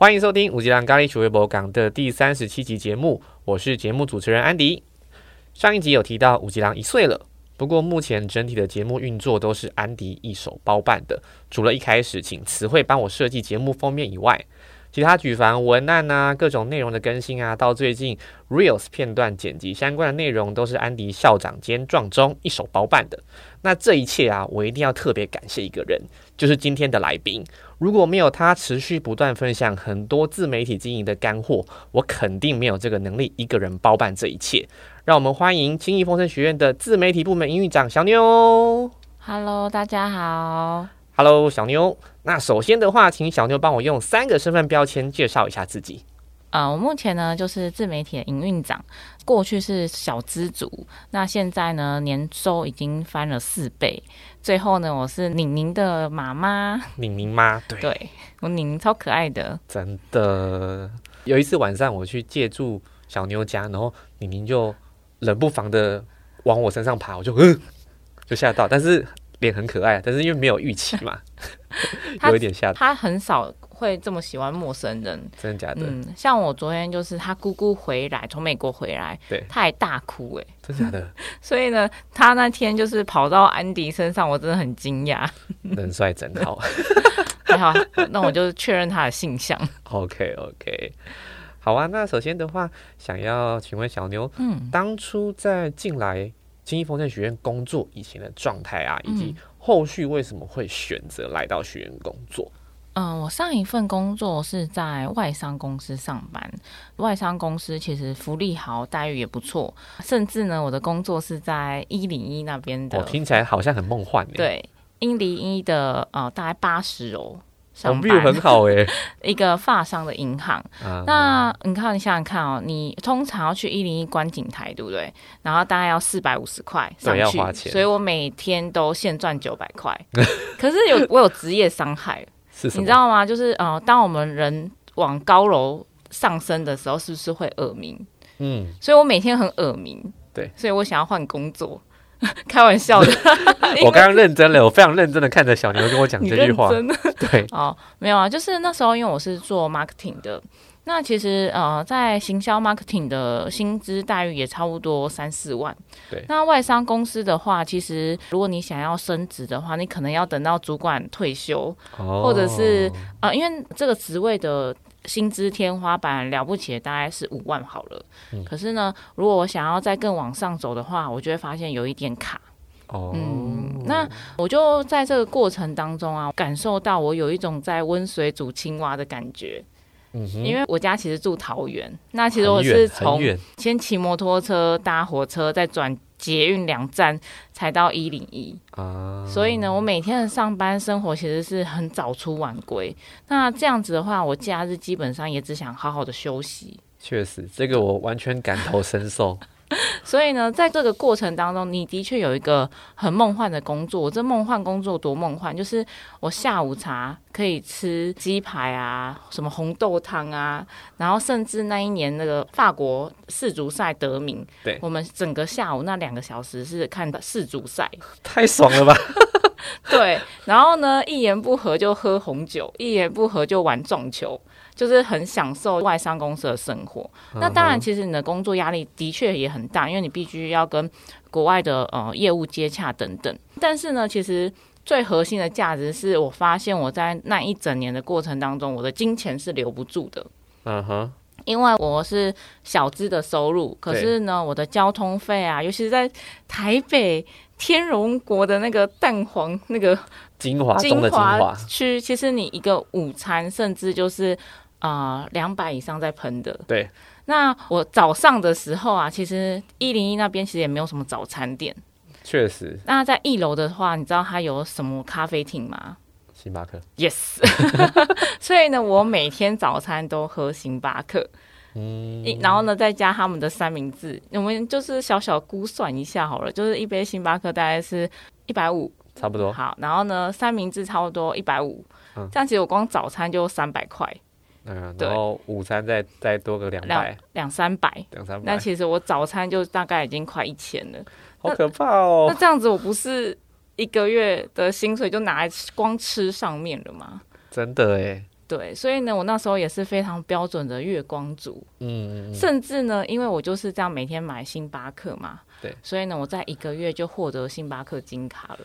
欢迎收听五吉郎咖喱鼠微博港的第三十七集节目，我是节目主持人安迪。上一集有提到五吉郎一岁了，不过目前整体的节目运作都是安迪一手包办的，除了一开始请词汇帮我设计节目封面以外。其他举凡文案啊、各种内容的更新啊，到最近 reels 片段剪辑相关的内容，都是安迪校长兼壮中一手包办的。那这一切啊，我一定要特别感谢一个人，就是今天的来宾。如果没有他持续不断分享很多自媒体经营的干货，我肯定没有这个能力一个人包办这一切。让我们欢迎轻易丰盛学院的自媒体部门营运长小妞。Hello，大家好。Hello，小妞。那首先的话，请小妞帮我用三个身份标签介绍一下自己。啊，我目前呢就是自媒体的营运长，过去是小资族，那现在呢年收已经翻了四倍。最后呢，我是宁宁的妈妈。宁宁妈，对，对我宁宁超可爱的，真的。有一次晚上我去借住小妞家，然后宁宁就冷不防的往我身上爬，我就嗯，就吓到，但是。脸很可爱，但是因为没有预期嘛，有一点吓到。他很少会这么喜欢陌生人，真的假的？嗯，像我昨天就是他姑姑回来，从美国回来，对，他还大哭哎，真的假的？所以呢，他那天就是跑到安迪身上，我真的很惊讶。人帅真好，还好，那我就确认他的性向。OK OK，好啊。那首先的话，想要请问小牛，嗯，当初在进来。金一丰盛学院工作以前的状态啊，以及后续为什么会选择来到学院工作？嗯，我上一份工作是在外商公司上班，外商公司其实福利好，待遇也不错，甚至呢，我的工作是在一零一那边的。我听起来好像很梦幻。对，一零一的呃，大概八十楼。红币很好哎，一个发商的银行。那你看，你想想看哦，你通常要去一零一观景台，对不对？然后大概要四百五十块上去，所以我每天都现赚九百块。可是有我有职业伤害，你知道吗？就是呃，当我们人往高楼上升的时候，是不是会耳鸣？嗯，所以我每天很耳鸣。对，所以我想要换工作。开玩笑的，我刚刚认真了，我非常认真的看着小牛跟我讲这句话。真的对，哦，没有啊，就是那时候因为我是做 marketing 的，那其实呃，在行销 marketing 的薪资待遇也差不多三四万。对，那外商公司的话，其实如果你想要升职的话，你可能要等到主管退休，或者是呃，因为这个职位的。薪资天花板了不起大概是五万好了，可是呢，如果我想要再更往上走的话，我就会发现有一点卡。哦，嗯，那我就在这个过程当中啊，感受到我有一种在温水煮青蛙的感觉。嗯因为我家其实住桃园，那其实我是从先骑摩托车搭火车，再转。捷运两站才到一零一啊，所以呢，我每天的上班生活其实是很早出晚归。那这样子的话，我假日基本上也只想好好的休息。确实，这个我完全感同身受。所以呢，在这个过程当中，你的确有一个很梦幻的工作。这梦幻工作多梦幻，就是我下午茶可以吃鸡排啊，什么红豆汤啊，然后甚至那一年那个法国世足赛得名，对，我们整个下午那两个小时是看世足赛，太爽了吧？对，然后呢，一言不合就喝红酒，一言不合就玩撞球。就是很享受外商公司的生活。那当然，其实你的工作压力的确也很大，因为你必须要跟国外的呃业务接洽等等。但是呢，其实最核心的价值是我发现我在那一整年的过程当中，我的金钱是留不住的。嗯哼，因为我是小资的收入，可是呢，我的交通费啊，尤其是在台北天荣国的那个蛋黄那个精华中的精华区，其实你一个午餐甚至就是。啊，两百以上在喷的。对，那我早上的时候啊，其实一零一那边其实也没有什么早餐店。确实。那在一楼的话，你知道它有什么咖啡厅吗？星巴克。Yes。所以呢，我每天早餐都喝星巴克。嗯。然后呢，再加他们的三明治，我们就是小小估算一下好了，就是一杯星巴克大概是一百五，差不多。好，然后呢，三明治差不多一百五。嗯。这样其实我光早餐就三百块。嗯，然后午餐再再多个两百。两三百。两三百，那其实我早餐就大概已经快一千了，好可怕哦！那这样子我不是一个月的薪水就拿来光吃上面了吗？真的哎，对，所以呢，我那时候也是非常标准的月光族，嗯，甚至呢，因为我就是这样每天买星巴克嘛，对，所以呢，我在一个月就获得星巴克金卡了。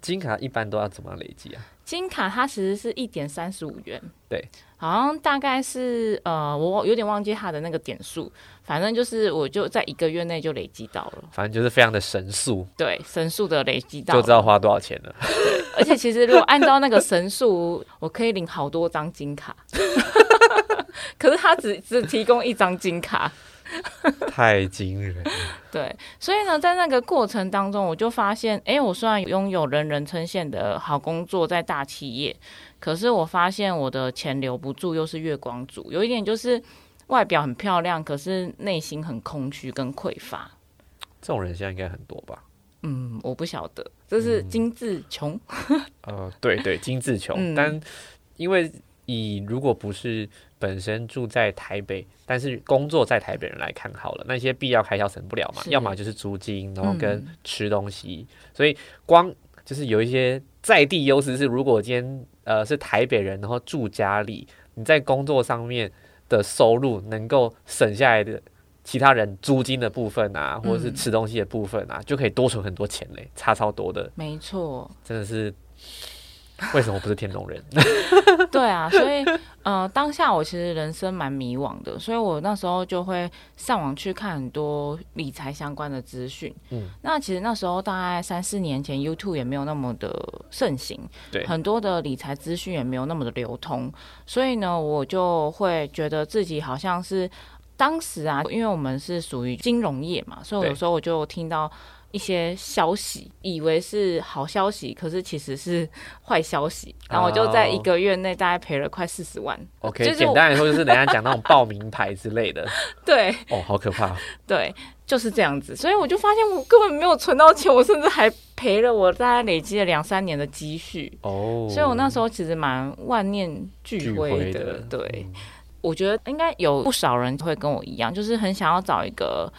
金卡一般都要怎么累积啊？金卡它其实是一点三十五元，对，好像大概是呃，我有点忘记它的那个点数，反正就是我就在一个月内就累积到了，反正就是非常的神速，对，神速的累积到，就知道花多少钱了。而且其实如果按照那个神速，我可以领好多张金卡，可是他只只提供一张金卡。太惊人！对，所以呢，在那个过程当中，我就发现，哎，我虽然拥有人人称羡的好工作，在大企业，可是我发现我的钱留不住，又是月光族，有一点就是外表很漂亮，可是内心很空虚跟匮乏。这种人现在应该很多吧？嗯，我不晓得，这是金字穷。呃，对对，金字穷，但因为以如果不是。本身住在台北，但是工作在台北人来看好了，那些必要开销省不了嘛，要么就是租金，然后跟吃东西，所以光就是有一些在地优势是，如果今天呃是台北人，然后住家里，你在工作上面的收入能够省下来的其他人租金的部分啊，或者是吃东西的部分啊，就可以多存很多钱嘞，差超多的，没错，真的是。为什么不是天龙人？对啊，所以呃，当下我其实人生蛮迷惘的，所以我那时候就会上网去看很多理财相关的资讯。嗯，那其实那时候大概三四年前，YouTube 也没有那么的盛行，对，很多的理财资讯也没有那么的流通，所以呢，我就会觉得自己好像是当时啊，因为我们是属于金融业嘛，所以有时候我就听到。一些消息，以为是好消息，可是其实是坏消息。然后我就在一个月内大概赔了快四十万。OK，简单来说就是人家讲那种报名牌之类的。对。哦，好可怕。对，就是这样子。所以我就发现我根本没有存到钱，我甚至还赔了我大概累积了两三年的积蓄。哦。所以我那时候其实蛮万念俱灰的。对。我觉得应该有不少人会跟我一样，就是很想要找一个。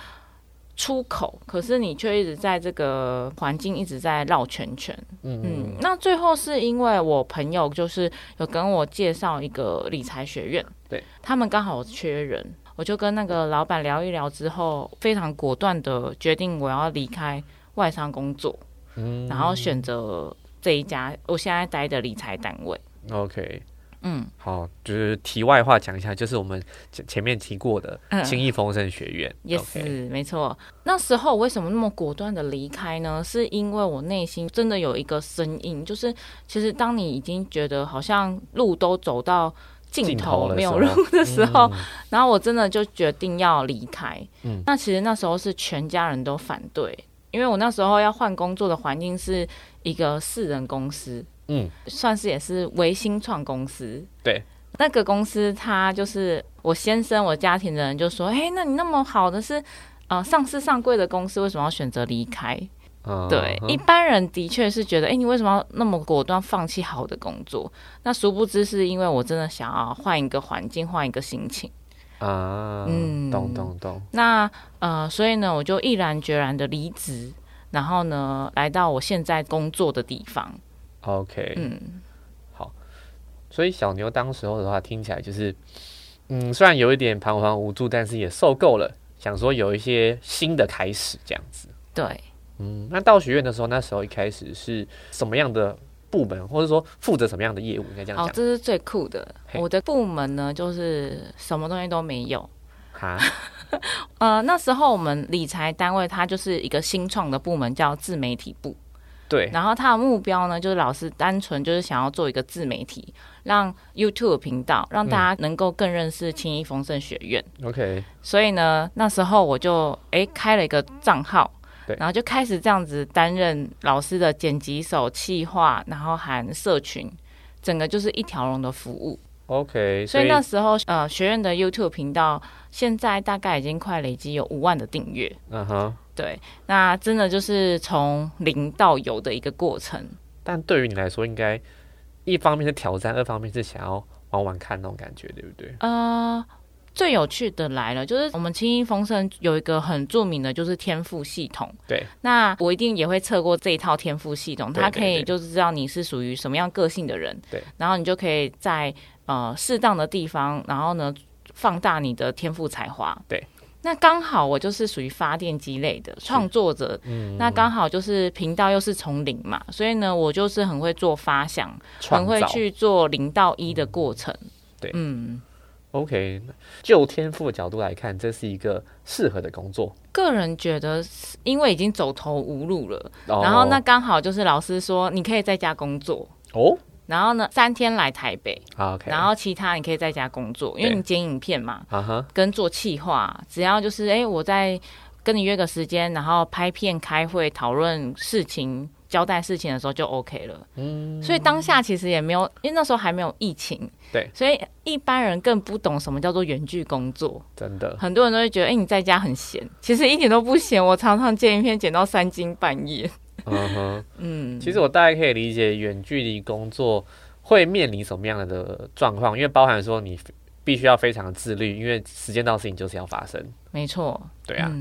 出口，可是你却一直在这个环境一直在绕圈圈。嗯嗯，那最后是因为我朋友就是有跟我介绍一个理财学院，对他们刚好缺人，我就跟那个老板聊一聊之后，非常果断的决定我要离开外商工作，嗯，然后选择这一家我现在待的理财单位。OK。嗯，好，就是题外话讲一下，就是我们前前面提过的轻易丰盛学院，也是没错。那时候为什么那么果断的离开呢？是因为我内心真的有一个声音，就是其实当你已经觉得好像路都走到尽头没有路的时候，然后我真的就决定要离开。嗯，那其实那时候是全家人都反对，因为我那时候要换工作的环境是一个四人公司。嗯，算是也是维新创公司。对，那个公司，他就是我先生，我家庭的人就说：“哎，那你那么好的是，呃，上市上柜的公司，为什么要选择离开？”对，一般人的确是觉得：“哎，你为什么要那么果断放弃好的工作？”那殊不知是因为我真的想要换一个环境，换一个心情啊。嗯，懂懂懂。那呃，所以呢，我就毅然决然的离职，然后呢，来到我现在工作的地方。OK，嗯，好，所以小牛当时候的话听起来就是，嗯，虽然有一点彷徨无助，但是也受够了，想说有一些新的开始这样子。对，嗯，那到学院的时候，那时候一开始是什么样的部门，或者说负责什么样的业务？应该这样讲。哦，这是最酷的。我的部门呢，就是什么东西都没有。哈，呃，那时候我们理财单位它就是一个新创的部门，叫自媒体部。对，然后他的目标呢，就是老师单纯就是想要做一个自媒体，让 YouTube 频道让大家能够更认识轻易丰盛学院。OK，所以呢，那时候我就哎开了一个账号，对，然后就开始这样子担任老师的剪辑手、企划，然后含社群，整个就是一条龙的服务。OK，所以那时候呃学院的 YouTube 频道现在大概已经快累积有五万的订阅。嗯哼。对，那真的就是从零到有的一个过程。但对于你来说，应该一方面是挑战，二方面是想要玩玩看那种感觉，对不对？呃，最有趣的来了，就是我们轻音风声有一个很著名的，就是天赋系统。对，那我一定也会测过这一套天赋系统，它可以就是知道你是属于什么样个性的人。对，然后你就可以在呃适当的地方，然后呢放大你的天赋才华。对，那刚好我就是属于发电机类的创作者，嗯，那刚好就是频道又是从零嘛，所以呢，我就是很会做发想，很会去做零到一的过程。对，嗯。OK，就天赋的角度来看，这是一个适合的工作。个人觉得，因为已经走投无路了，然后那刚好就是老师说你可以在家工作哦。然后呢，三天来台北，OK，然后其他你可以在家工作，因为你剪影片嘛，跟做企划，只要就是哎，我在跟你约个时间，然后拍片、开会、讨论事情。交代事情的时候就 OK 了，嗯，所以当下其实也没有，因为那时候还没有疫情，对，所以一般人更不懂什么叫做远距工作，真的，很多人都会觉得，哎，你在家很闲，其实一点都不闲，我常常剪一片剪到三更半夜，嗯哼，嗯，其实我大概可以理解远距离工作会面临什么样的状况，因为包含说你必须要非常自律，因为时间到事情就是要发生，没错，对啊，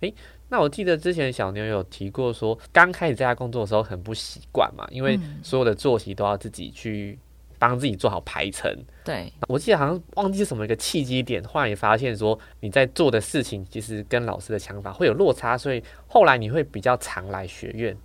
诶。那我记得之前小牛有提过，说刚开始在家工作的时候很不习惯嘛，因为所有的作息都要自己去帮自己做好排程。对，我记得好像忘记是什么一个契机点，后来也发现说你在做的事情其实跟老师的想法会有落差，所以后来你会比较常来学院。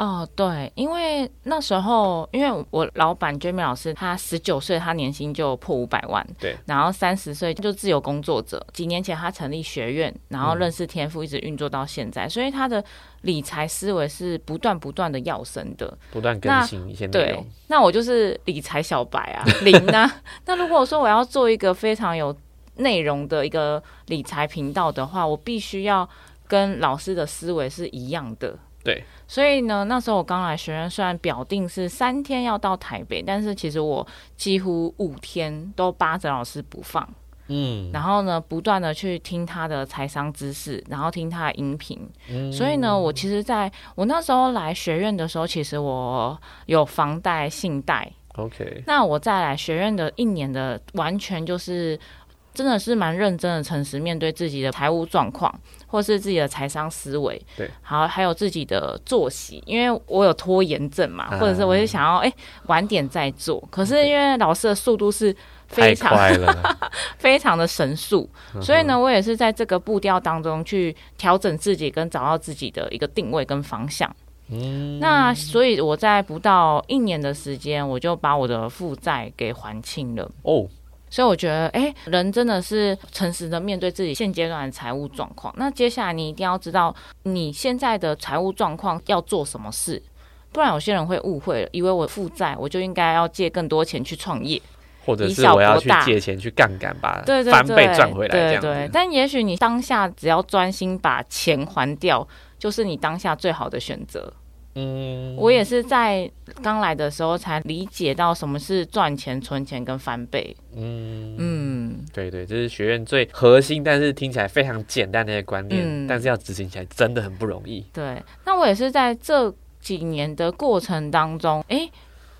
哦，对，因为那时候，因为我老板 Jamie 老师，他十九岁，他年薪就破五百万，对，然后三十岁就自由工作者。几年前他成立学院，然后认识天赋，一直运作到现在，所以他的理财思维是不断不断的要升的，不断更新一些内容。那我就是理财小白啊，零啊。那如果说我要做一个非常有内容的一个理财频道的话，我必须要跟老师的思维是一样的。对，所以呢，那时候我刚来学院，虽然表定是三天要到台北，但是其实我几乎五天都扒着老师不放，嗯，然后呢，不断的去听他的财商知识，然后听他的音频，嗯，所以呢，我其实在我那时候来学院的时候，其实我有房贷、信贷，OK，那我再来学院的一年的，完全就是。真的是蛮认真的，诚实面对自己的财务状况，或是自己的财商思维，对，好，还有自己的作息，因为我有拖延症嘛，或者是我就想要哎晚点再做，可是因为老师的速度是非常快了，非常的神速，所以呢，我也是在这个步调当中去调整自己，跟找到自己的一个定位跟方向。嗯，那所以我在不到一年的时间，我就把我的负债给还清了。哦。所以我觉得，哎，人真的是诚实的面对自己现阶段的财务状况。那接下来你一定要知道你现在的财务状况要做什么事，不然有些人会误会了，以为我负债我就应该要借更多钱去创业，或者是我要去借钱去杠杆把翻倍赚回来这样对，但也许你当下只要专心把钱还掉，就是你当下最好的选择。嗯，我也是在刚来的时候才理解到什么是赚钱、存钱跟翻倍。嗯嗯，对对，这是学院最核心，但是听起来非常简单的一些观念，但是要执行起来真的很不容易。对，那我也是在这几年的过程当中，哎，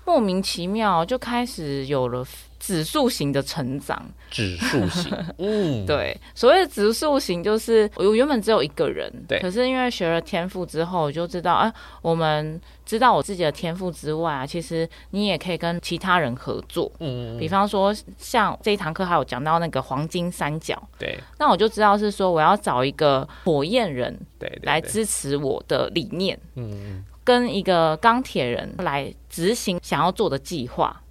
莫名其妙就开始有了。指数型的成长，指数型，嗯，对，所谓的指数型就是我原本只有一个人，对，可是因为学了天赋之后，我就知道，啊，我们知道我自己的天赋之外啊，其实你也可以跟其他人合作，嗯，比方说像这一堂课还有讲到那个黄金三角，对，那我就知道是说我要找一个火焰人，对，来支持我的理念，嗯，跟一个钢铁人来执行想要做的计划。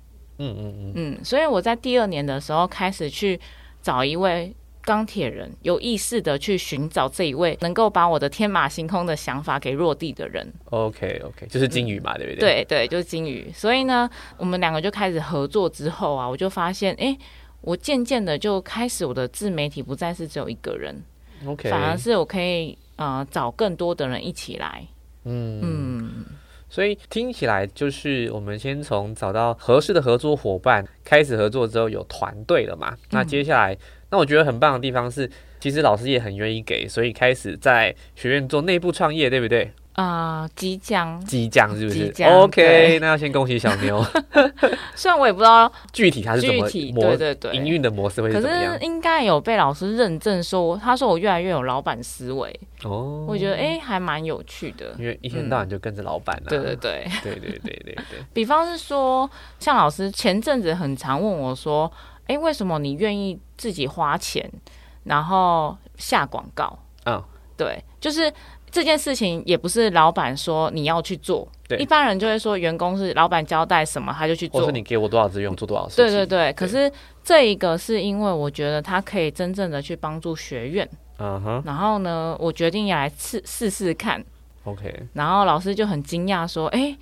嗯嗯嗯嗯，所以我在第二年的时候开始去找一位钢铁人，有意识的去寻找这一位能够把我的天马行空的想法给落地的人。OK OK，就是金鱼嘛，对不对？对对，就是金鱼。所以呢，我们两个就开始合作之后啊，我就发现，哎，我渐渐的就开始我的自媒体不再是只有一个人，OK，反而是我可以呃找更多的人一起来。嗯嗯。所以听起来就是我们先从找到合适的合作伙伴开始合作之后有团队了嘛？那接下来，那我觉得很棒的地方是，其实老师也很愿意给，所以开始在学院做内部创业，对不对？啊、即将。即将是不是？OK，那要先恭喜小妞。虽然我也不知道，具体它是怎么具体模对对对营运的模式会可是怎么样是？应该有被老师认证说，他说我越来越有老板思维，哦，我觉得哎、还蛮有趣的。因为一天到晚就跟着老板啊。对对对，对对 对对对，比方是说，像老师前阵子很常问我说，哎、为什么你愿意自己花钱，然后下广告？嗯，对，就是这件事情也不是老板说你要去做，对。一般人就会说员工是老板交代什么他就去做。或是。你给我多少资源，我做多少事情。对对对，可是这一个是因为我觉得他可以真正的去帮助学院，嗯哼。然后呢，我决定要来试试试看，，OK，然后老师就很惊讶说：“哎、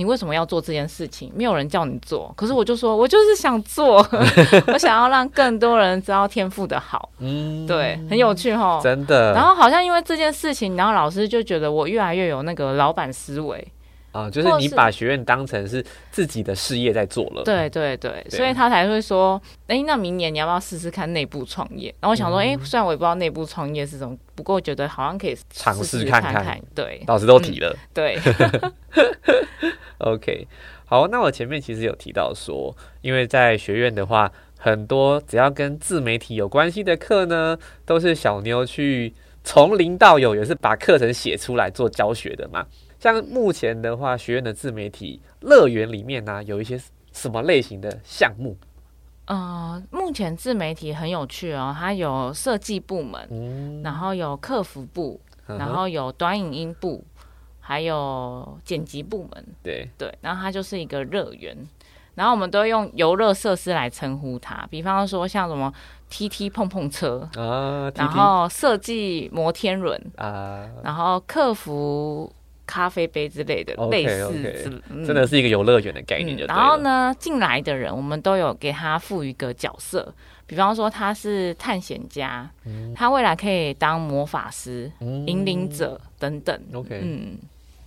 你为什么要做这件事情？没有人叫你做。”可是我就说：“我就是想做，我想要让更多人知道天赋的好。嗯，对，很有趣哈。真的。然后好像因为这件事情，然后老师就觉得我越来越有那个老板思维。啊，就是你把学院当成是自己的事业在做了。对对对，对所以他才会说：“哎、那明年你要不要试试看内部创业？”然后我想说：“哎、虽然我也不知道内部创业是什么，不过我觉得好像可以尝试看看。”对老师都提了。对，OK，好，那我前面其实有提到说，因为在学院的话，很多只要跟自媒体有关系的课呢，都是小妞去从零到有，也是把课程写出来做教学的嘛。像目前的话，学院的自媒体乐园里面呢、有一些什么类型的项目？呃，目前自媒体很有趣哦，它有设计部门，嗯，然后有客服部，嗯然后有短影音部，还有剪辑部门。对，对，然后它就是一个乐园，然后我们都用游乐设施来称呼它，比方说像什么 TT 碰碰车，啊然 T 后设计摩天轮，啊，然后客服咖啡杯之类的类似嗯。真的是一个游乐园的概念然后呢，进来的人我们都有给他赋予一个角色，比方说他是探险家，他未来可以当魔法师、嗯。引领者等等。OK 嗯，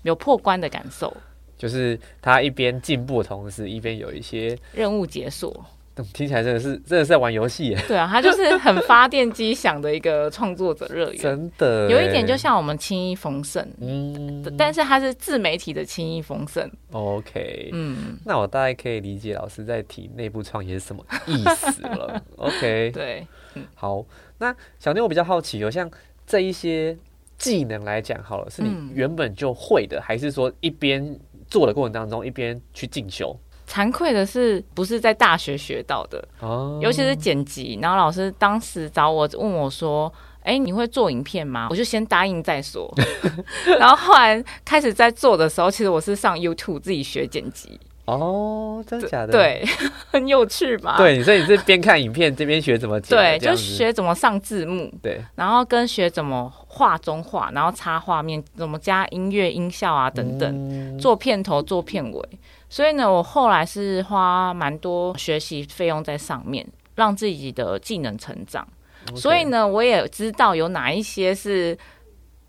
有破关的感受，就是他一边进步的同时，一边有一些，任务解锁。嗯听起来真的是真的是在玩游戏耶，对啊，他就是很发电机想的一个创作者乐园。真的。有一点就像我们轻易丰盛，嗯。但是他是自媒体的轻易丰盛。，OK，嗯，那我大概可以理解老师在提内部创业是什么意思了。OK，对，好，那小妞我比较好奇哦，像这一些技能来讲好了，是你嗯原本就会的，还是说一边做的过程当中一边去进修？惭愧的是，不是在大学学到的。哦尤其是剪辑。然后老师当时找我问我说：“哎、你会做影片吗？”我就先答应再说。然后后来开始在做的时候，其实我是上 YouTube 自己学剪辑，哦，真的假的？对，很有趣吧？对，所以你是边看影片这边学怎么对，就学怎么上字幕，对，然后跟学怎么画中画，然后插画面，怎么加音乐、音效啊等等。等做片头、做片尾，所以呢，我后来是花蛮多学习费用在上面，让自己的技能成长。所以呢，我也知道有哪一些是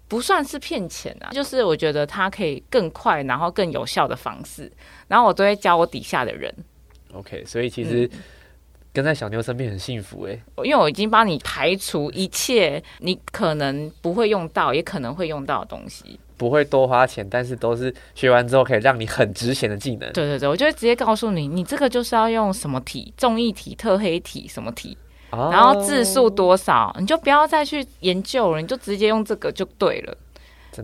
不算是骗钱啊，就是我觉得它可以更快，然后更有效的方式，然后我都会教我底下的人，OK，所以其实跟在小妞身边很幸福哎。因为我已经帮你排除一切你可能不会用到，也可能会用到的东西。不会多花钱，但是都是学完之后可以让你很值钱的技能。对对对，我就会直接告诉你，你这个就是要用什么体，重力体、特黑体什么体，哦然后字数多少，你就不要再去研究了，你就直接用这个就对了。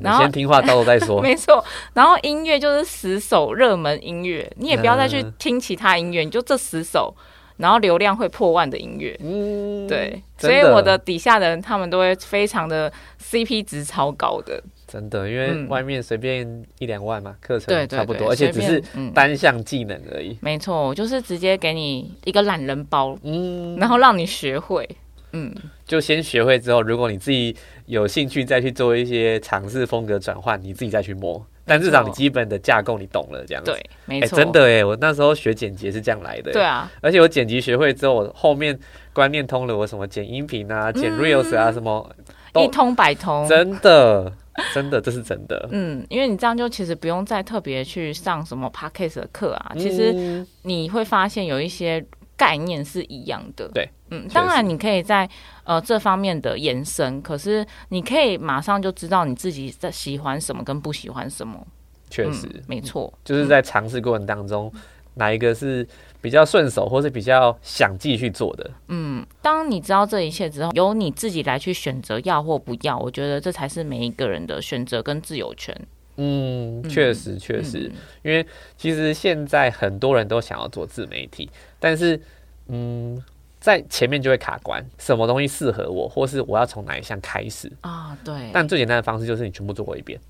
然后先听话，到时候再说。没错，然后音乐就是十首热门音乐，你也不要再去嗯听其他音乐，你就这十首，然后流量会破万的音乐。嗯，对，所以我的底下的人他们都会非常的 CP 值超高的，真的，因为嗯。外面随便一两万嘛，课程差不多，而且只是单项技能而已。没错，就是直接给你一个懒人包，嗯，然后让你学会，嗯，就先学会之后，如果你自己有兴趣，再去做一些尝试风格转换，你自己再去摸。但至少你基本的架构你懂了，这样子。对，没哎、错，真的哎，我那时候学剪辑是这样来的。对，啊，而且我剪辑学会之后，我后面观念通了，我什么剪音频啊、剪 reels 啊，什么，一通百通，真的，真的，这是真的。嗯，因为你这样就其实不用再特别去上什么 podcast 的课啊，其实嗯你会发现有一些概念是一样的。对，嗯，当然你可以在呃这方面的延伸，可是你可以马上就知道你自己在喜欢什么跟不喜欢什么。确实，嗯、没错，就是在尝试过程当中，哪一个是比较顺手，或是比较想继续做的。嗯，当你知道这一切之后，由你自己来去选择要或不要，我觉得这才是每一个人的选择跟自由权。嗯，确实确实，嗯因为其实现在很多人都想要做自媒体，但是嗯，在前面就会卡关，什么东西适合我，或是我要从哪一项开始。啊，对，但最简单的方式就是你全部做过一遍，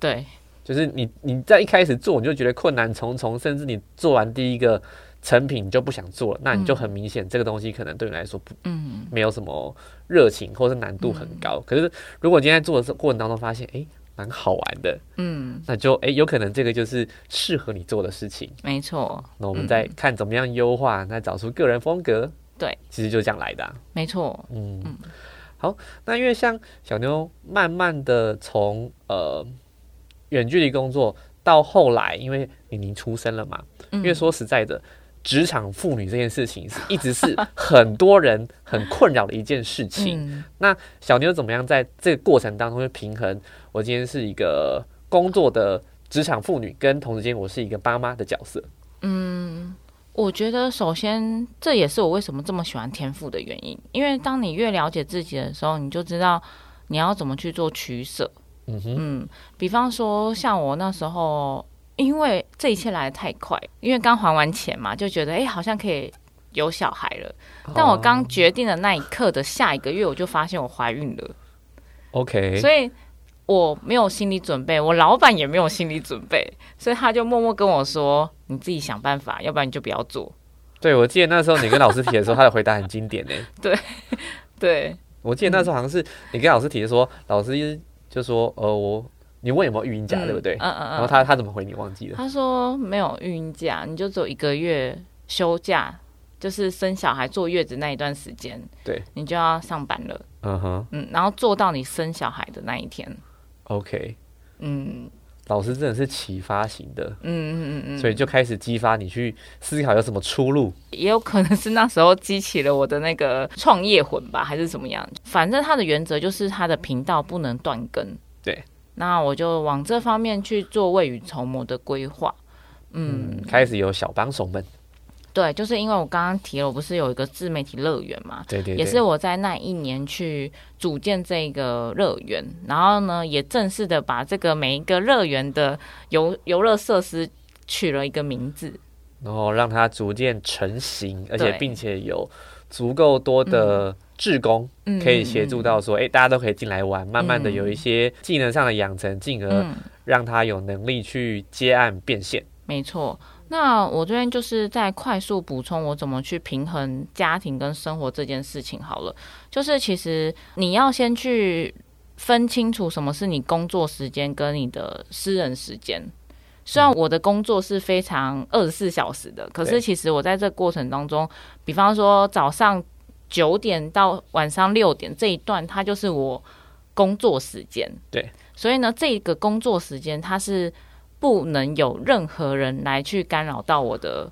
对，就是你你在一开始做你就觉得困难重重，甚至你做完第一个成品你就不想做了，那你就很明显这个东西可能对你来说不嗯，没有什么热情，或是难度很高。可是如果今天做的过程当中发现，哎、蛮好玩的，嗯，那就哎、诶有可能这个就是适合你做的事情。没错，那我们再看怎么样优化，那找出个人风格。对，其实就这样来的啊、没错，嗯，好，那因为像小妞慢慢的从呃远距离工作到后来，因为妮妮出生了嘛，嗯。因为说实在的，职场妇女这件事情是一直是很多人很困扰的一件事情。嗯 那小妞怎么样在这个过程当中去平衡？我今天是一个工作的职场妇女，跟同时间我是一个妈妈的角色。嗯，我觉得首先这也是我为什么这么喜欢天赋的原因，因为当你越了解自己的时候，你就知道你要怎么去做取舍。嗯哼，嗯，比方说像我那时候，因为这一切来的太快，因为刚还完钱嘛，就觉得哎、诶好像可以有小孩了。但我刚决定的那一刻的下一个月，我就发现我怀孕了，OK，所以我没有心理准备，我老板也没有心理准备，所以他就默默跟我说：“你自己想办法，要不然你就不要做。对我记得那时候你跟老师提的时候，他的回答很经典呢。”对对，我记得那时候好像是你跟老师提的说，老师就说呃我你问有没有育婴假，对不对？嗯嗯嗯。然后他他怎么回你忘记了？他说没有育婴假，你就只有一个月休假，就是生小孩坐月子那一段时间，对，你就要上班了。嗯哼嗯，然后做到你生小孩的那一天。，OK，嗯老师真的是启发型的，嗯嗯嗯嗯，所以就开始激发你去思考有什么出路。也有可能是那时候激起了我的那个创业魂吧，还是怎么样？反正他的原则就是他的频道不能断更。对，那我就往这方面去做未雨绸缪的规划。嗯。嗯，开始有小帮手们，对，就是因为我刚刚提了，我不是有一个自媒体乐园嘛，对对对，也是我在那一年去组建这个乐园，然后呢，也正式的把这个每一个乐园的游游乐设施取了一个名字。然后让它逐渐成型，而且并且有足够多的志工嗯可以协助到说，哎、大家都可以进来玩，慢慢的有一些技能上的养成，进而嗯，让他有能力去接案变现。没错。那我这边就是在快速补充我怎么去平衡家庭跟生活这件事情好了。就是其实你要先去分清楚什么是你工作时间跟你的私人时间。虽然我的工作是非常二十四小时的，可是其实我在这过程当中，比方说早上九点到晚上六点这一段，它就是我工作时间。对，所以呢，这个工作时间它是不能有任何人来去干扰到我的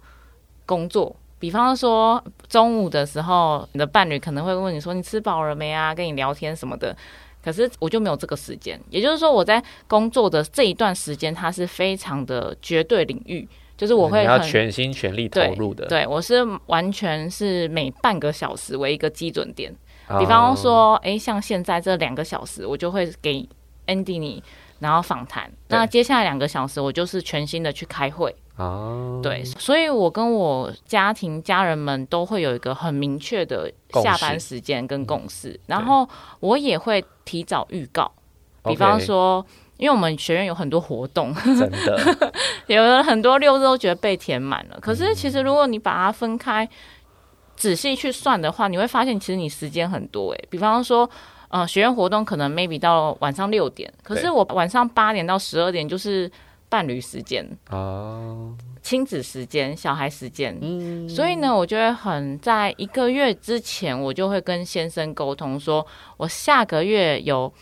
工作。比方说中午的时候，你的伴侣可能会问你说：“你吃饱了没啊？”跟你聊天什么的。可是我就没有这个时间，也就是说我在工作的这一段时间，它是非常的绝对领域，就是我会要全心全力投入的。对我是完全是每半个小时为一个基准点。哦，比方说，诶，像现在这两个小时，我就会给 Andy 你，然后访谈。那接下来两个小时，我就是全心的去开会。哦，对，所以我跟我家庭家人们都会有一个很明确的下班时间跟共识，然后我也会提早预告。比方说，因为我们学院有很多活动，真的，有的很多六日都觉得被填满了。可嗯是其实如果你把它分开，仔细去算的话，你会发现其实你时间很多诶。比方说，呃，学院活动可能 maybe 到晚上六点，可是我晚上八点到十二点就是伴侣时间、哦，亲子时间、小孩时间。嗯，所以呢，我就会很在一个月之前，我就会跟先生沟通说，我下个月有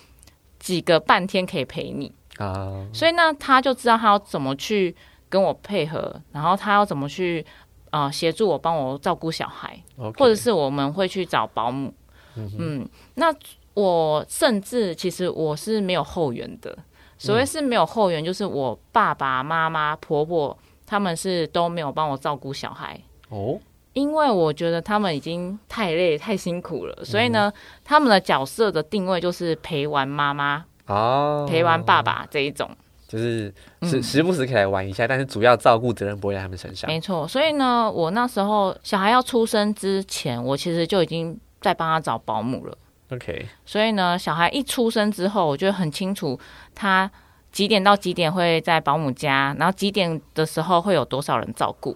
几个半天可以陪你。啊，所以呢，他就知道他要怎么去跟我配合，然后他要怎么去呃协助我帮我照顾小孩或者是我们会去找保姆。嗯，那我甚至其实我是没有后援的。所谓是没有后援，就是我爸爸妈妈、婆婆他们是都没有帮我照顾小孩。哦，因为我觉得他们已经太累、太辛苦了，所以呢，他们的角色的定位就是陪玩妈妈、哦，陪玩爸爸这一种。就是嗯时时不时可以来玩一下，但是主要照顾责任不会在他们身上。没错，所以呢，我那时候小孩要出生之前，我其实就已经在帮他找保姆了。OK，所以呢，小孩一出生之后，我就很清楚他几点到几点会在保姆家，然后几点的时候会有多少人照顾。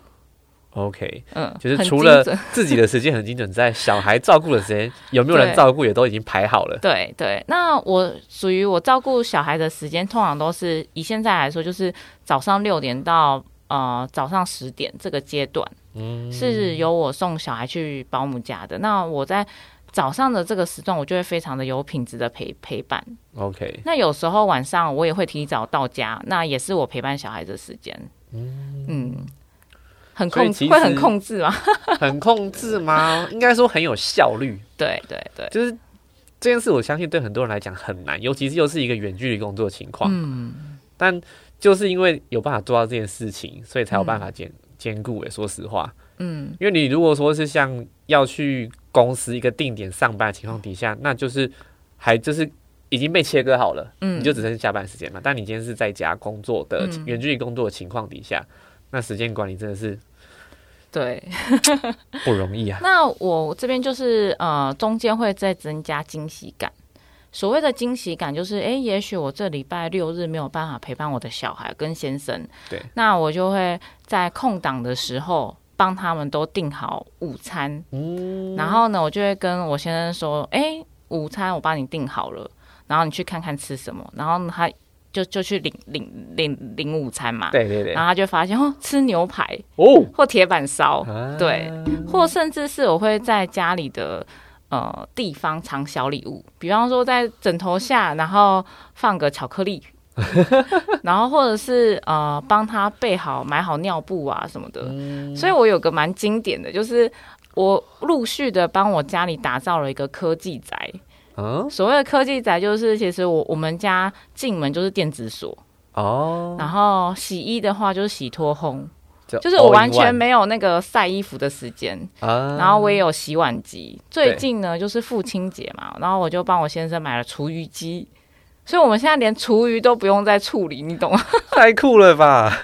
OK，嗯，就是除了 自己的时间很精准，在小孩照顾的时间 有没有人照顾也都已经排好了。对对，那我属于我照顾小孩的时间，通常都是以现在来说，就是早上六点到呃早上十点这个阶段，嗯，是由我送小孩去保姆家的。那我在早上的这个时段，我就会非常的有品质的陪陪伴。OK，那有时候晚上我也会提早到家，那也是我陪伴小孩的时间。嗯很控制会很控制吗？很控制吗？应该说很有效率。对对对，就是这件事，我相信对很多人来讲很难，尤其是又是一个远距离工作的情况。嗯，但就是因为有办法做到这件事情，所以才有办法兼兼顾。诶，说实话，嗯，因为你如果说是像要去公司一个定点上班的情况底下，那就是还就是已经被切割好了，嗯你就只剩下班时间嘛。但你今天是在家工作的嗯远距离工作的情况底下，那时间管理真的是对。不容易啊。那我这边就是呃，中间会再增加惊喜感。所谓的惊喜感，就是诶，也许我这礼拜六日没有办法陪伴我的小孩跟先生，对，那我就会在空档的时候帮他们都订好午餐，嗯，然后呢，我就会跟我先生说，诶，午餐我帮你订好了，然后你去看看吃什么，然后他就就去领领领领午餐嘛，对对对。然，后他就发现哦，吃牛排哦，或铁板烧，啊。对，或甚至是我会在家里的呃地方藏小礼物，比方说在枕头下，然后放个巧克力，然后或者是呃帮他备好买好尿布啊什么的。所以我有个蛮经典的，就是我陆续的帮我家里打造了一个科技宅。嗯，所谓的科技宅，就是其实我我们家进门就是电子锁，哦，然后洗衣的话就是洗脱烘，就就是我完全没有那个晒衣服的时间。啊，然后我也有洗碗机。最近呢，就是父亲节嘛，然后我就帮我先生买了厨余机，所以我们现在连厨余都不用再处理，你懂吗？太酷了吧？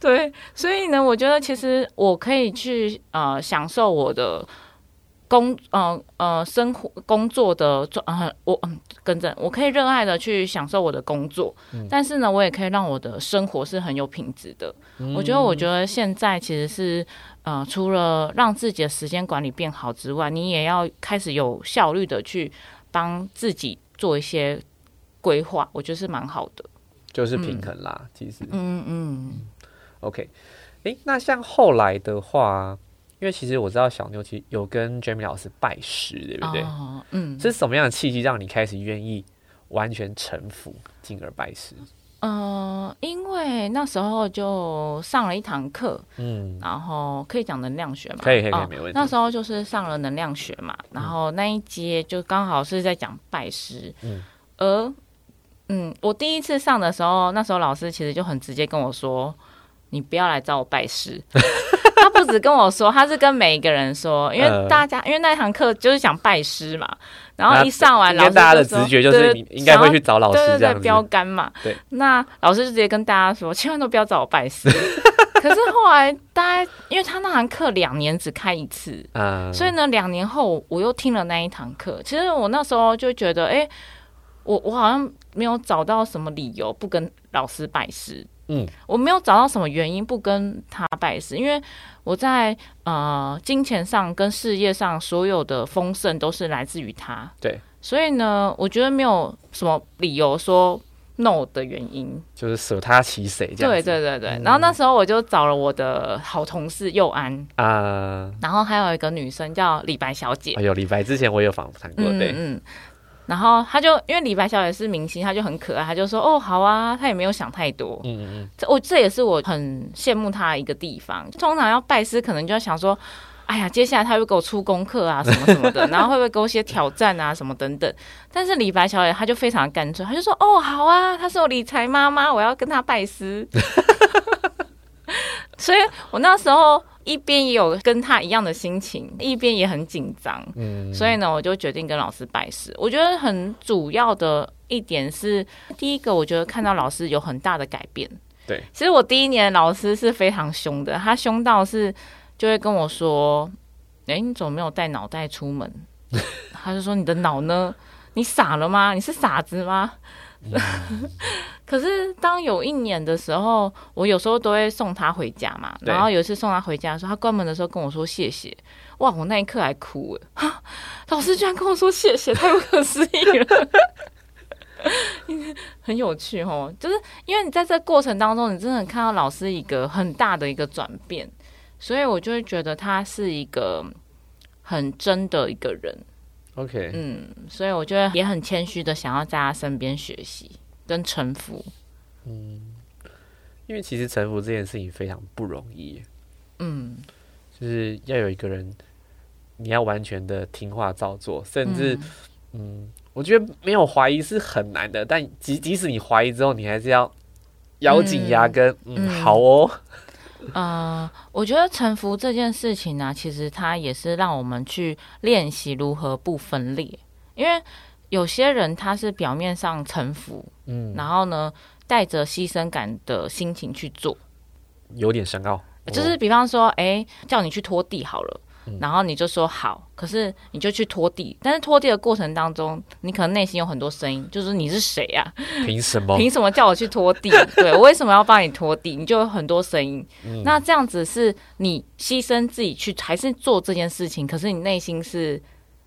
对，所以呢，我觉得其实我可以去呃享受我的。工呃呃生活工作的状呃我嗯更正，我可以热爱的去享受我的工作，但是呢，我也可以让我的生活是很有品质的。我觉得，我觉得现在其实是呃，除了让自己的时间管理变好之外，你也要开始有效率的去帮自己做一些规划，我觉得是蛮好的。就是平衡啦，其实嗯嗯 OK。诶，那像后来的话，因为其实我知道小妞其实有跟 Jamie 老师拜师，对不对？哦嗯是什么样的契机让你开始愿意完全臣服，进而拜师？呃，因为那时候就上了一堂课，嗯，然后可以讲能量学嘛，可以可以可以哦没问题那时候就是上了能量学嘛，然后那一节就刚好是在讲拜师，嗯而嗯，我第一次上的时候，那时候老师其实就很直接跟我说，你不要来找我拜师。他不止跟我说，他是跟每一个人说，因为呃大家、因为那堂课就是想拜师嘛，然后一上完，应老师该大家的直觉就是你应该会去找老师对对。标杆嘛。对，那老师就直接跟大家说，千万都不要找我拜师。可是后来大家，因为他那堂课两年只开一次，嗯，所以呢，两年后我又听了那一堂课。其实我那时候就觉得，哎、我我好像没有找到什么理由不跟老师拜师。嗯，我没有找到什么原因不跟他拜师，因为我在呃金钱上跟事业上所有的丰盛都是来自于他。对，所以呢，我觉得没有什么理由说 no 的原因。就是舍他其谁这样对子。对对对。然后那时候我就找了我的好同事佑安，啊，然后还有一个女生叫李白小姐哎。呦，李白之前我也有访谈过，对，嗯。然后他就因为李白小姐是明星，他就很可爱，他就说哦好啊，他也没有想太多。嗯嗯嗯，这我这也是我很羡慕他的一个地方。通常要拜师，可能就要想说，哎呀，接下来他会给我出功课啊，什么什么的，然后会不会给我些挑战啊，什么等等。但是李白小姐她就非常干脆，她就说哦好啊，她是我理财妈妈，我要跟她拜师。所以我那时候一边也有跟他一样的心情，一边也很紧张。嗯，所以呢，我就决定跟老师拜师。我觉得很主要的一点是，第一个，我觉得看到老师有很大的改变。对，其实我第一年老师是非常凶的，他凶到是就会跟我说：“哎，你怎么没有带脑袋出门？”他就说：“你的脑呢？你傻了吗？你是傻子吗？” 可是当有一年的时候，我有时候都会送他回家嘛。然后有一次送他回家的时候，他关门的时候跟我说谢谢。哇，我那一刻还哭了。老师居然跟我说谢谢，太不可思议了。很有趣哦，就是因为你在这过程当中，你真的看到老师一个很大的一个转变，所以我就会觉得他是一个很真的一个人。OK，嗯，所以我觉得也很谦虚的想要在他身边学习跟臣服。嗯，因为其实臣服这件事情非常不容易。嗯，就是要有一个人，你要完全的听话照做，甚至，嗯，我觉得没有怀疑是很难的。但即即使你怀疑之后，你还是要咬紧牙根，嗯，好哦。呃，我觉得臣服这件事情呢，其实它也是让我们去练习如何不分裂。因为有些人他是表面上臣服，嗯，然后呢带着牺牲感的心情去做，有点深奥。就是比方说，哎，叫你去拖地好了。然后你就说好，可是你就去拖地，但是拖地的过程当中，你可能内心有很多声音，就是你是谁呀？凭什么？凭什么叫我去拖地？对我为什么要帮你拖地？你就有很多声音。那这样子是你牺牲自己去，还是做这件事情？可是你内心是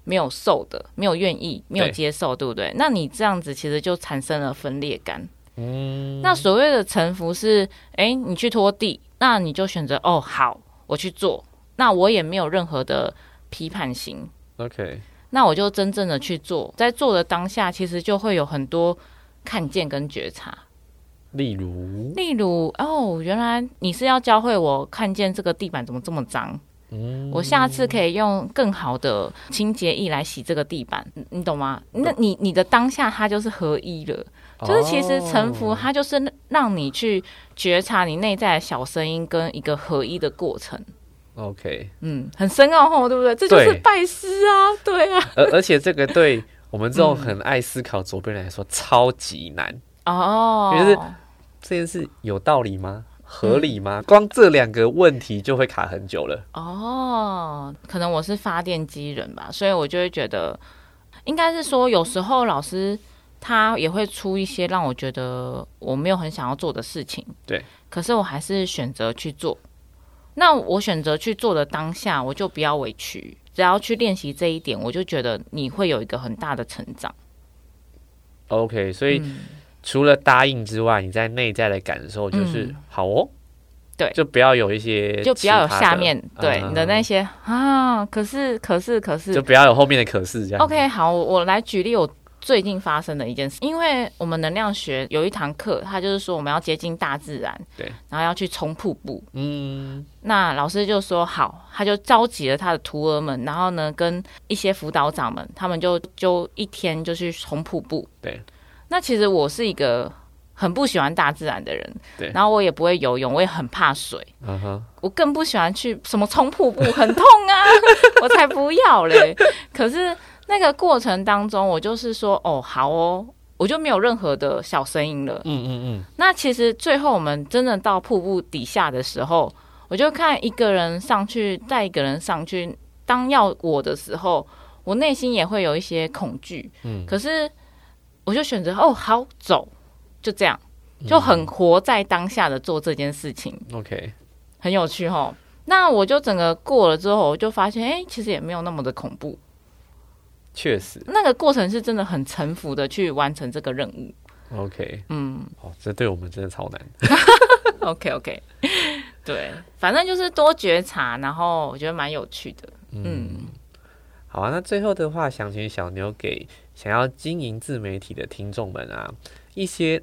没有受的，没有愿意，没有接受，对不对？那你这样子其实就产生了分裂感。嗯。那所谓的臣服是，哎，你去拖地，那你就选择哦，好，我去做。那我也没有任何的批判心，OK。那我就真正的去做，在做的当下，其实就会有很多看见跟觉察。例如，例如，哦，原来你是要教会我看见这个地板怎么这么脏，嗯，我下次可以用更好的清洁液来洗这个地板，你懂吗？那你你的当下它就是合一了，就是其实臣服它就是让你去觉察你内在的小声音跟一个合一的过程。OK，嗯，很深奥吼，对不对？这就是拜师啊，对啊。而而且这个对我们这种很爱思考左边来说超级难哦。就是这件事有道理吗？合理吗？光这两个问题就会卡很久了。哦，可能我是发电机人吧，所以我就会觉得，应该是说有时候老师他也会出一些让我觉得我没有很想要做的事情。对，可是我还是选择去做。那我选择去做的当下，我就不要委屈，只要去练习这一点，我就觉得你会有一个很大的成长。OK，所以除了答应之外，你在内在的感受就是好哦，对，就不要有一些，就不要有下面对你的那些啊，可是可是可是，就不要有后面的可是这样。OK，好，我来举例我。最近发生的一件事，因为我们能量学有一堂课，他就是说我们要接近大自然，对，然后要去冲瀑布。嗯，那老师就说好，他就召集了他的徒儿们，然后呢，跟一些辅导长们，他们就就一天就去冲瀑布。对，那其实我是一个很不喜欢大自然的人，对，然后我也不会游泳，我也很怕水，嗯哼，我更不喜欢去什么冲瀑布，很痛啊，我才不要嘞。可是。那个过程当中，我就是说，哦，好哦，我就没有任何的小声音了。嗯嗯嗯。那其实最后我们真的到瀑布底下的时候，我就看一个人上去，带一个人上去。当要我的时候，我内心也会有一些恐惧。嗯。可是我就选择，哦，好走，就这样，就很活在当下的做这件事情。OK，很有趣哈。那我就整个过了之后，我就发现，哎，其实也没有那么的恐怖。确实，那个过程是真的很臣服的去完成这个任务。OK，嗯，哦，这对我们真的超难。OK，OK，对，反正就是多觉察，然后我觉得蛮有趣的。嗯，好啊，那最后的话，想请小牛给想要经营自媒体的听众们啊，一些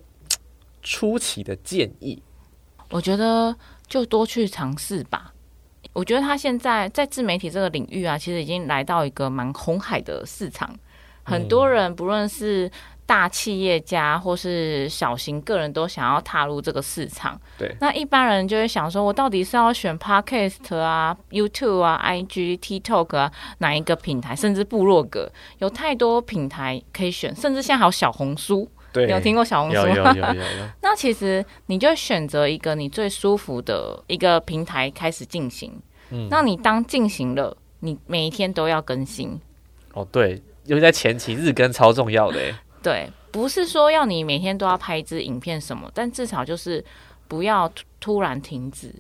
初期的建议。我觉得就多去尝试吧。我觉得他现在在自媒体这个领域啊，其实已经来到一个蛮红海的市场，很多人不论是。大企业家或是小型个人都想要踏入这个市场，对。那一般人就会想说，我到底是要选 Podcast 啊、YouTube 啊、IG、TikTok 啊，哪一个平台？甚至部落格，有太多平台可以选，甚至现在还有小红书。对，有听过小红书？有有有有有。那其实你就选择一个你最舒服的一个平台开始进行。嗯。那你当进行了，你每一天都要更新。哦，对，尤其在前期日更超重要的。对，不是说要你每天都要拍一支影片什么，但至少就是不要突然停止。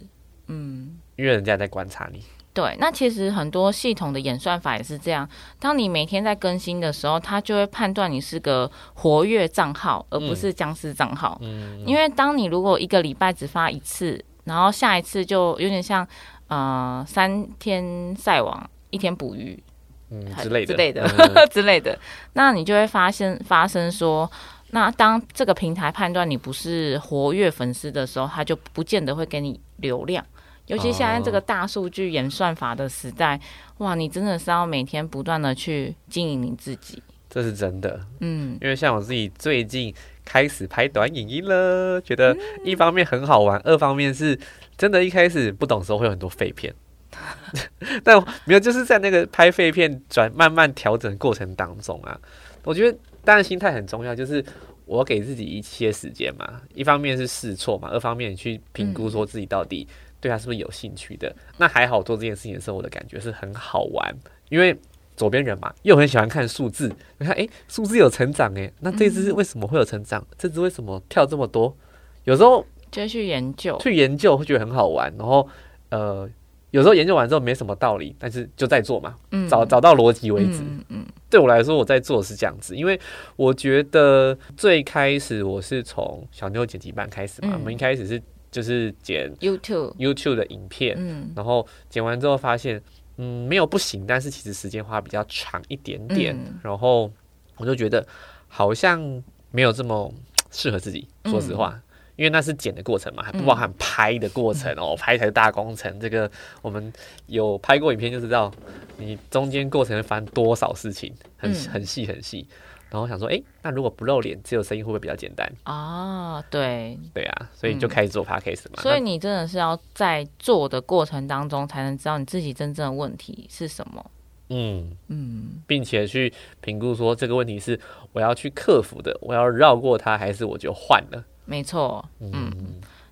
嗯，因为人家在观察你。对，那其实很多系统的演算法也是这样。当你每天在更新的时候，它就会判断你是个活跃账号，而不是僵尸账号。嗯，因为当你如果一个礼拜只发一次，然后下一次就有点像呃三天晒网，一天捕鱼。嗯，之类的，之类的，之类的，那你就会发现发生说，那当这个平台判断你不是活跃粉丝的时候，它就不见得会给你流量。尤其现在这个大数据演算法的时代，哇，你真的是要每天不断的去经营你自己。这是真的，嗯，因为像我自己最近开始拍短影音了，觉得一方面很好玩，二方面是真的，一开始不懂时候会有很多废片。但没有，就是在那个拍废片转慢慢调整过程当中啊，我觉得当然心态很重要，就是我给自己一些时间嘛，一方面是试错嘛，二方面去评估说自己到底对他是不是有兴趣的。那还好做这件事情的时候，我的感觉是很好玩，因为左边人嘛，又很喜欢看数字，你看，诶，数字有成长，诶，那这只为什么会有成长？这只为什么跳这么多？有时候就去研究，去研究会觉得很好玩，然后呃。有时候研究完之后没什么道理，但是就在做嘛，嗯找找到逻辑为止。嗯，对我来说，我在做是这样子，因为我觉得最开始我是从小妞剪辑班开始嘛，我们一开始是就是剪 YouTube YouTube 的影片，嗯，然后剪完之后发现，嗯，没有不行，但是其实时间花比较长一点点，然后我就觉得好像没有这么适合自己，说实话。因为那是剪的过程嘛，还不包含拍的过程哦，拍才是大工程。这个我们有拍过影片就知道，你中间过程会发生多少事情，很很细很细。然后想说，哎，那如果不露脸，只有声音会不会比较简单？啊，对，对啊，所以就开始做 podcast 嘛。所以你真的是要在做的过程当中，才能知道你自己真正的问题是什么。嗯嗯，并且去评估说这个问题是我要去克服的，我要绕过它，还是我就换了。没错，嗯，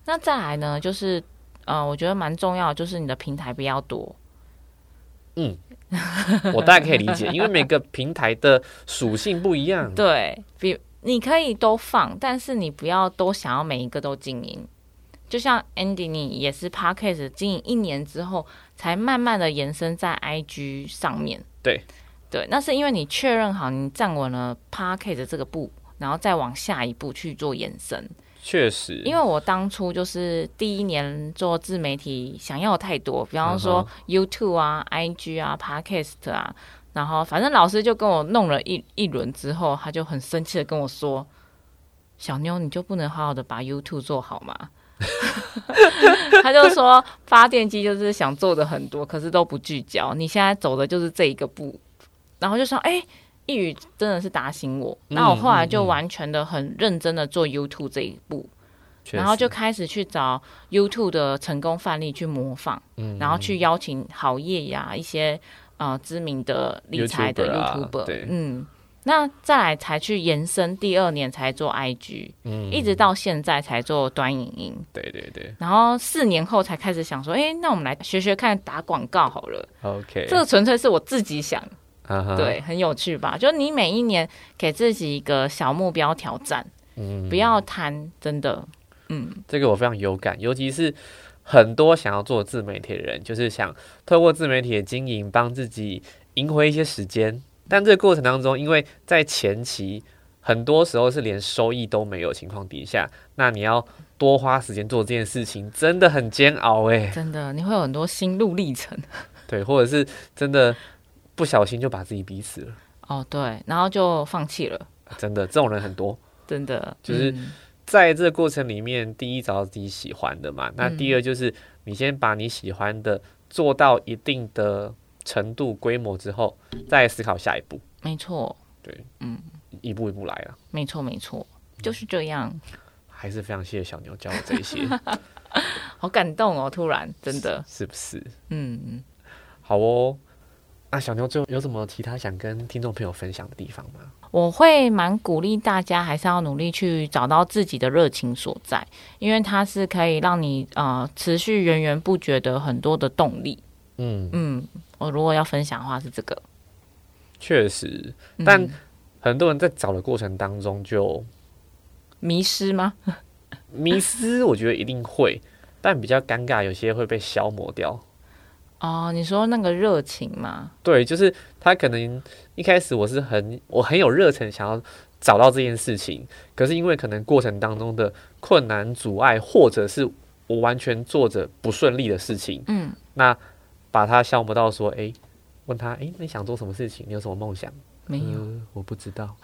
那再来呢，就是呃，我觉得蛮重要，就是你的平台不要多。嗯，我大概可以理解，因为每个平台的属性不一样。对比，你可以都放，但是你不要都想要每一个都经营。就像 Andy，你也是 Podcast 经营一年之后，才慢慢的延伸在 IG 上面。对对，那是因为你确认好你站稳了 Podcast 这个步。然后再往下一步去做延伸，确实，因为我当初就是第一年做自媒体，想要太多，比方说 YouTube 啊、IG 啊、Podcast 啊，然后反正老师就跟我弄了一一轮之后，他就很生气的跟我说：“小妞，你就不能好好的把 YouTube 做好吗？” 他就说发电机就是想做的很多，可是都不聚焦。你现在走的就是这一个步，然后就说：“哎。”一语真的是打醒我，那我后来就完全的很认真的做 YouTube 这一步，然后就开始去找 YouTube 的成功范例去模仿，然后去邀请好业呀一些呃知名的理财的 YouTuber，嗯，那再来才去延伸，第二年才做 IG，嗯，一直到现在才做短影音，对对对，然后四年后才开始想说，哎，那我们来学学看打广告好了，OK，这个纯粹是我自己想。对，很有趣吧？就你每一年给自己一个小目标挑战，嗯，不要贪，真的，嗯，这个我非常有感，尤其是很多想要做自媒体的人，就是想透过自媒体的经营，帮自己赢回一些时间。但这个过程当中，因为在前期很多时候是连收益都没有情况底下，那你要多花时间做这件事情，真的很煎熬哎，真的，你会有很多心路历程，对，或者是真的。不小心就把自己逼死了。哦，对，然后就放弃了。真的，这种人很多。真的，就是在这个过程里面，第一找到自己喜欢的嘛，那第二就是你先把你喜欢的做到一定的程度规模之后，再思考下一步。没错。对，嗯，一步一步来啊。没错，没错，就是这样。还是非常谢谢小牛教我这些，好感动哦！突然，真的是不是？嗯嗯，好哦。那小牛最后有什么其他想跟听众朋友分享的地方吗？我会蛮鼓励大家，还是要努力去找到自己的热情所在，因为它是可以让你呃持续源源不绝的很多的动力。嗯嗯，我如果要分享的话是这个，确实，但很多人在找的过程当中就。迷失吗？迷失，我觉得一定会，但比较尴尬，有些会被消磨掉。哦，你说那个热情嘛？对，就是他可能一开始我是很我很有热忱，想要找到这件事情，可是因为可能过程当中的困难阻碍，或者是我完全做着不顺利的事情，嗯，那把他消磨到说，哎，问他，哎，你想做什么事情？你有什么梦想？没有，我不知道。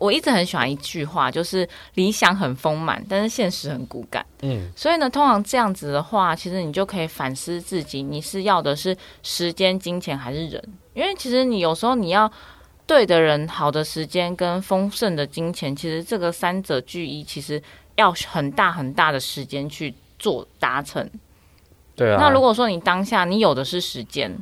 我一直很喜欢一句话，就是理想很丰满，但是现实很骨感。嗯，所以呢，通常这样子的话，其实你就可以反思自己，你是要的是时间、金钱还是人？因为其实你有时候你要对的人、好的时间跟丰盛的金钱，其实这个三者俱一，其实要很大很大的时间去做达成。对啊。那如果说你当下你有的是时间，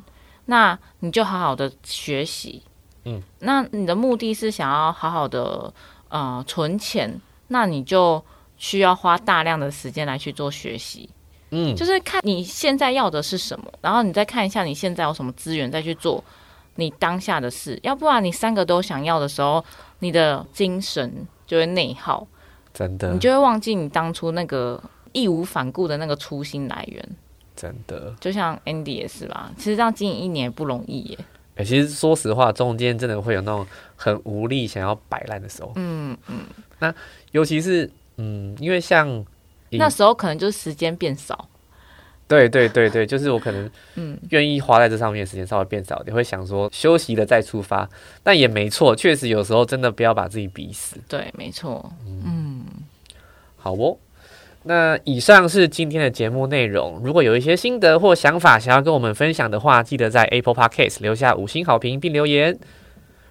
那你就好好的学习。嗯，那你的目的是想要好好的呃存钱，那你就需要花大量的时间来去做学习。嗯，就是看你现在要的是什么，然后你再看一下你现在有什么资源，再去做你当下的事。要不然你三个都想要的时候，你的精神就会内耗，真的，你就会忘记你当初那个义无反顾的那个初心来源。真的，就像 Andy 也是吧，其实这样经营一年也不容易耶。其实说实话，中间真的会有那种很无力、想要摆烂的时候。嗯嗯。那尤其是嗯，因为像那时候可能就是时间变少。对对对对，就是我可能 嗯愿意花在这上面的时间稍微变少点，会想说休息了再出发。但也没错，确实有时候真的不要把自己逼死。对，没错。嗯，好哦。那以上是今天的节目内容。如果有一些心得或想法想要跟我们分享的话，记得在 Apple Podcast 留下五星好评并留言。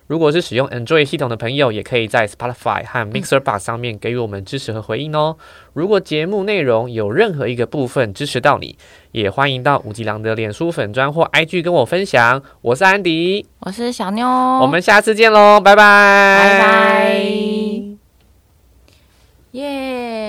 如果是使用 Android 系统的朋友，也可以在 Spotify 和 Mixer Box 上面给予我们支持和回应哦。如果节目内容有任何一个部分支持到你，也欢迎到五吉郎的脸书粉砖或 IG 跟我分享。我是安迪，我是小妞，我们下次见喽，拜拜，拜拜。